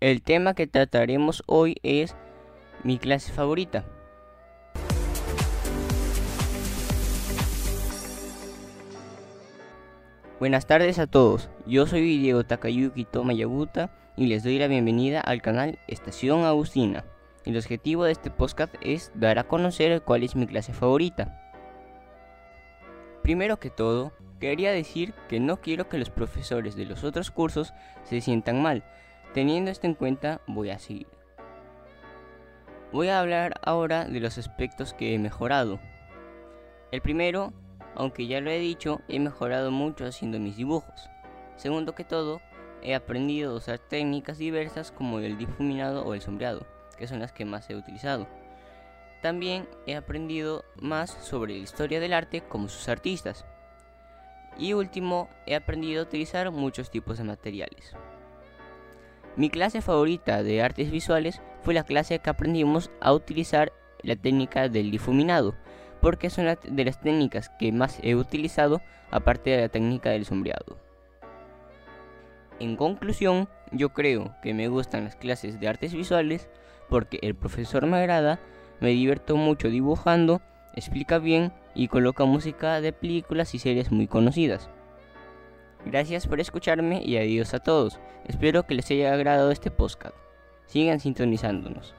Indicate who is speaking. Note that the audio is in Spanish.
Speaker 1: El tema que trataremos hoy es mi clase favorita. Buenas tardes a todos, yo soy Diego Takayuki Tomayabuta y les doy la bienvenida al canal Estación Agustina. El objetivo de este podcast es dar a conocer cuál es mi clase favorita. Primero que todo, quería decir que no quiero que los profesores de los otros cursos se sientan mal. Teniendo esto en cuenta, voy a seguir. Voy a hablar ahora de los aspectos que he mejorado. El primero aunque ya lo he dicho, he mejorado mucho haciendo mis dibujos. Segundo que todo, he aprendido a usar técnicas diversas como el difuminado o el sombreado, que son las que más he utilizado. También he aprendido más sobre la historia del arte como sus artistas. Y último, he aprendido a utilizar muchos tipos de materiales. Mi clase favorita de artes visuales fue la clase que aprendimos a utilizar la técnica del difuminado, porque son de las técnicas que más he utilizado aparte de la técnica del sombreado. En conclusión, yo creo que me gustan las clases de artes visuales porque el profesor me agrada, me divierto mucho dibujando, explica bien y coloca música de películas y series muy conocidas. Gracias por escucharme y adiós a todos. Espero que les haya agradado este podcast. Sigan sintonizándonos.